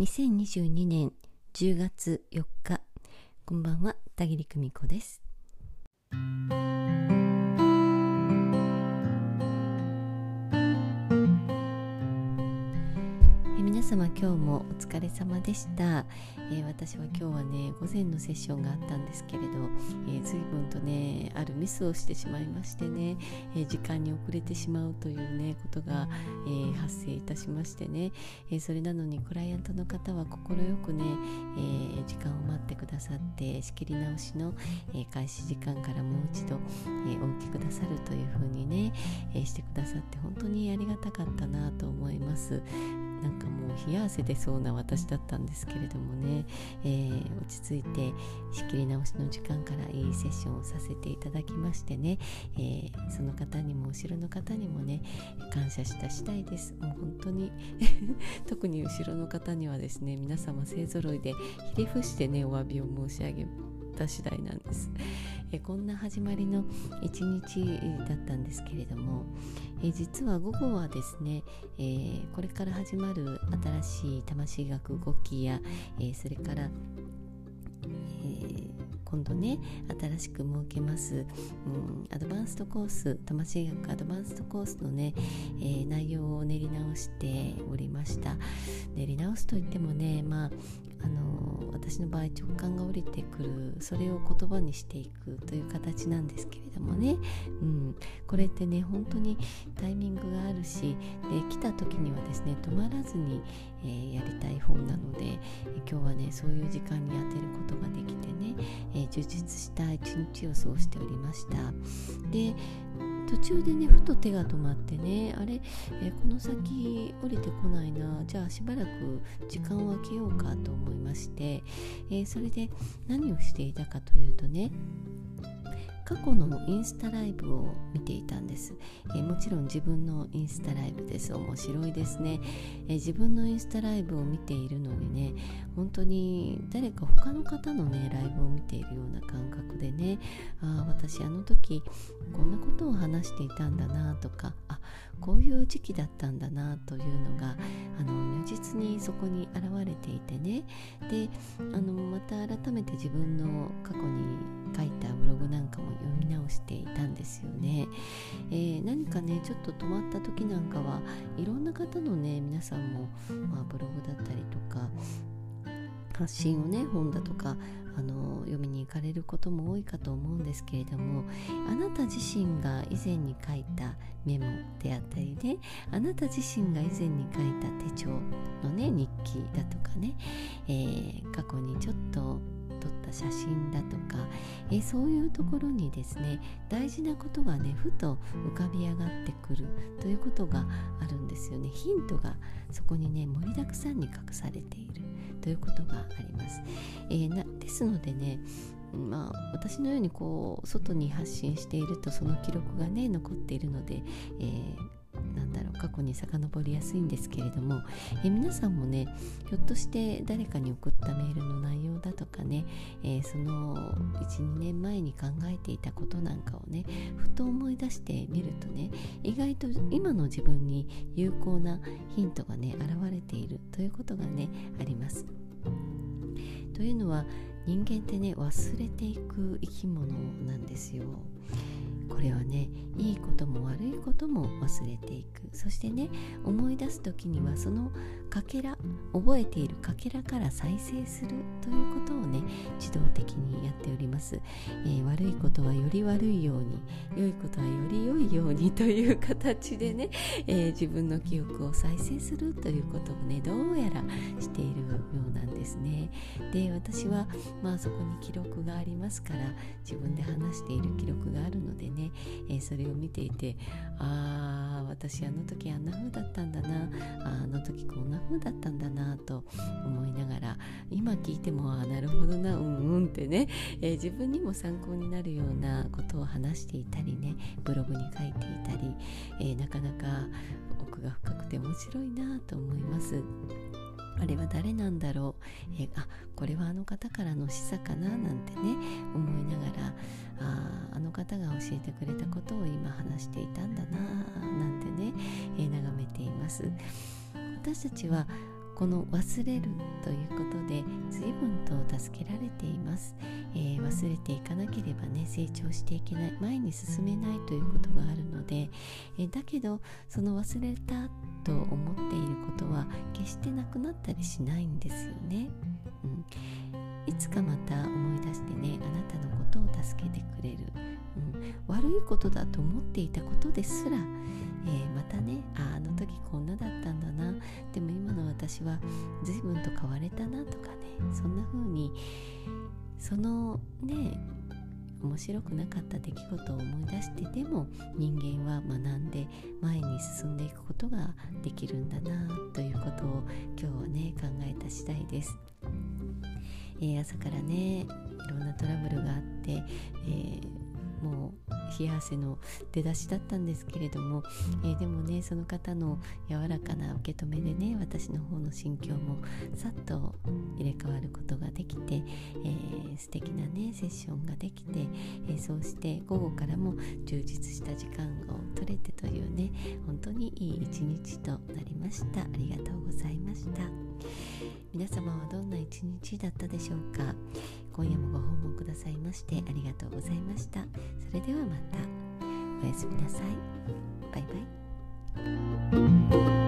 2022年10月4日こんばんは田切久美子です。様今日もお疲れ様でした、えー、私は今日はね午前のセッションがあったんですけれど、えー、随分とねあるミスをしてしまいましてね、えー、時間に遅れてしまうというねことが、えー、発生いたしましてね、えそれなのにクライアントの方は快くね、え時間を待ってくださって仕切り直しの、え開始時間からもう一度、えお受けくださるというふうにね、えしてくださって本当にありがたかったなと思います。なんかもう冷や汗出そうな私だったんですけれどもね、えー、落ち着いて仕切り直しの時間からいいセッションをさせていただきましてね、えー、その方にも後ろの方にもね感謝した次第です。もう本当に。特に後ろの方にはですね皆様勢ぞろいでひれ伏してねお詫びを申し上げた次第なんです。えこんな始まりの一日だったんですけれども、え実は午後はですね、えー、これから始まる新しい魂学5期や、えー、それから、えー、今度ね新しく設けます、うん、アドバンストコース魂学アドバンストコースのね、えー、内容を練り直しておりました練り直すといってもねまああの私の場合直感が降りてくるそれを言葉にしていくという形なんですけれどもね、うん、これってね本当にタイミングがあるしで来た時にはですね止まらずに、えー、やりたい本なので、今日はねそういう時間に当てることができてね、えー、充実した一日を過ごしておりました。で途中でねふと手が止まってねあれ、えー、この先降りてこないな。じゃあしばらく時間を空けようかと思いまして、えー、それで何をしていたかというとね過去のインスタライブを見ていたんです、え、もちろん自分のインスタライブです。面白いですね、え、自分のインスタライブを見ているのにね本当に誰か他の方のねライブを見ているような感覚でね私あの時こんなことを話していたんだなとかあこういう時期だったんだなというのがあの如実にそこに現れていてね。であのまた改めて自分の過去に書いたブログなんかも読み直していたんですよね、えー、何かねちょっと止まった時なんかはいろんな方のね皆さんも、まあ、ブログだったりとか発信をね本だとかあの読みに行かれることも多いかと思うんですけれどもあなた自身が以前に書いたメモであったりねあなた自身が以前に書いた手帳のね日記だとかね、えー、過去にちょっと撮った写真だとか、えそういうところにですね大事なことがねふと浮かび上がってくるということがあるんですよね。ヒントがそこにね盛りだくさんに隠されている。ということがあります、えー、なですのでねまあ、私のようにこう外に発信しているとその記録がね残っているので、えー過去に遡りやすいんですけれどもえ皆さんもねひょっとして誰かに送ったメールの内容だとかね、え、その12年前に考えていたことなんかをねふと思い出してみるとね意外と今の自分に有効なヒントがね現れているということがねあります。というのは人間ってね忘れていく生き物なんですよ。これはねいいことも悪いことも忘れていく。そしてね思い出す時にはそのかけら覚えているかけらから再生するということをね自動的にやっております、えー、悪いことはより悪いように良いことはより良いように という形でね、えー、自分の記憶を再生するということをねどうやらしているようで私はまあそこに記録がありますから自分で話している記録があるのでね、えー、それを見ていてああ私あの時あんな風だったんだなあの時こんな風だったんだなと思いながら今聞いてもあなるほどなうんうんってね、えー、自分にも参考になるようなことを話していたりねブログに書いていたり、えー、なかなか奥が深くて面白いなと思います。あれは誰なんだろう、えー、あこれはあの方からの示唆かななんてね思いながらああの方が教えてくれたことを今話していたんだななんてね、えー、眺めています。私たちはこの忘れるということで随分と助けられています、えー、忘れていかなければね成長していけない前に進めないということがあるので、えー、だけどその忘れたと思っていることは決してなくなったりしないんですよね、うん、いつかまた思い出してねあなたのことを助けてくれる、うん、悪いことだと思っていたことですらえー、またねああの時こんなだったんだなでも今の私は随分と変われたなとかねそんな風にそのね面白くなかった出来事を思い出してでも人間は学んで前に進んでいくことができるんだなということを今日はね考えた次第です。えー、朝からねいろんなトラブルがあって、えーもう冷や汗の出だしだったんですけれども、えー、でもねその方の柔らかな受け止めでね私の方の心境もさっと入れ替わることができて、えー、素敵なねセッションができて、えー、そうして午後からも充実した時間を取れてというね本当にいい一日となりました。ありがとうございました。皆様はどんな一日だったでしょうか？今夜もご訪問くださいましてありがとうございました。それではまた。おやすみなさい。バイバイ。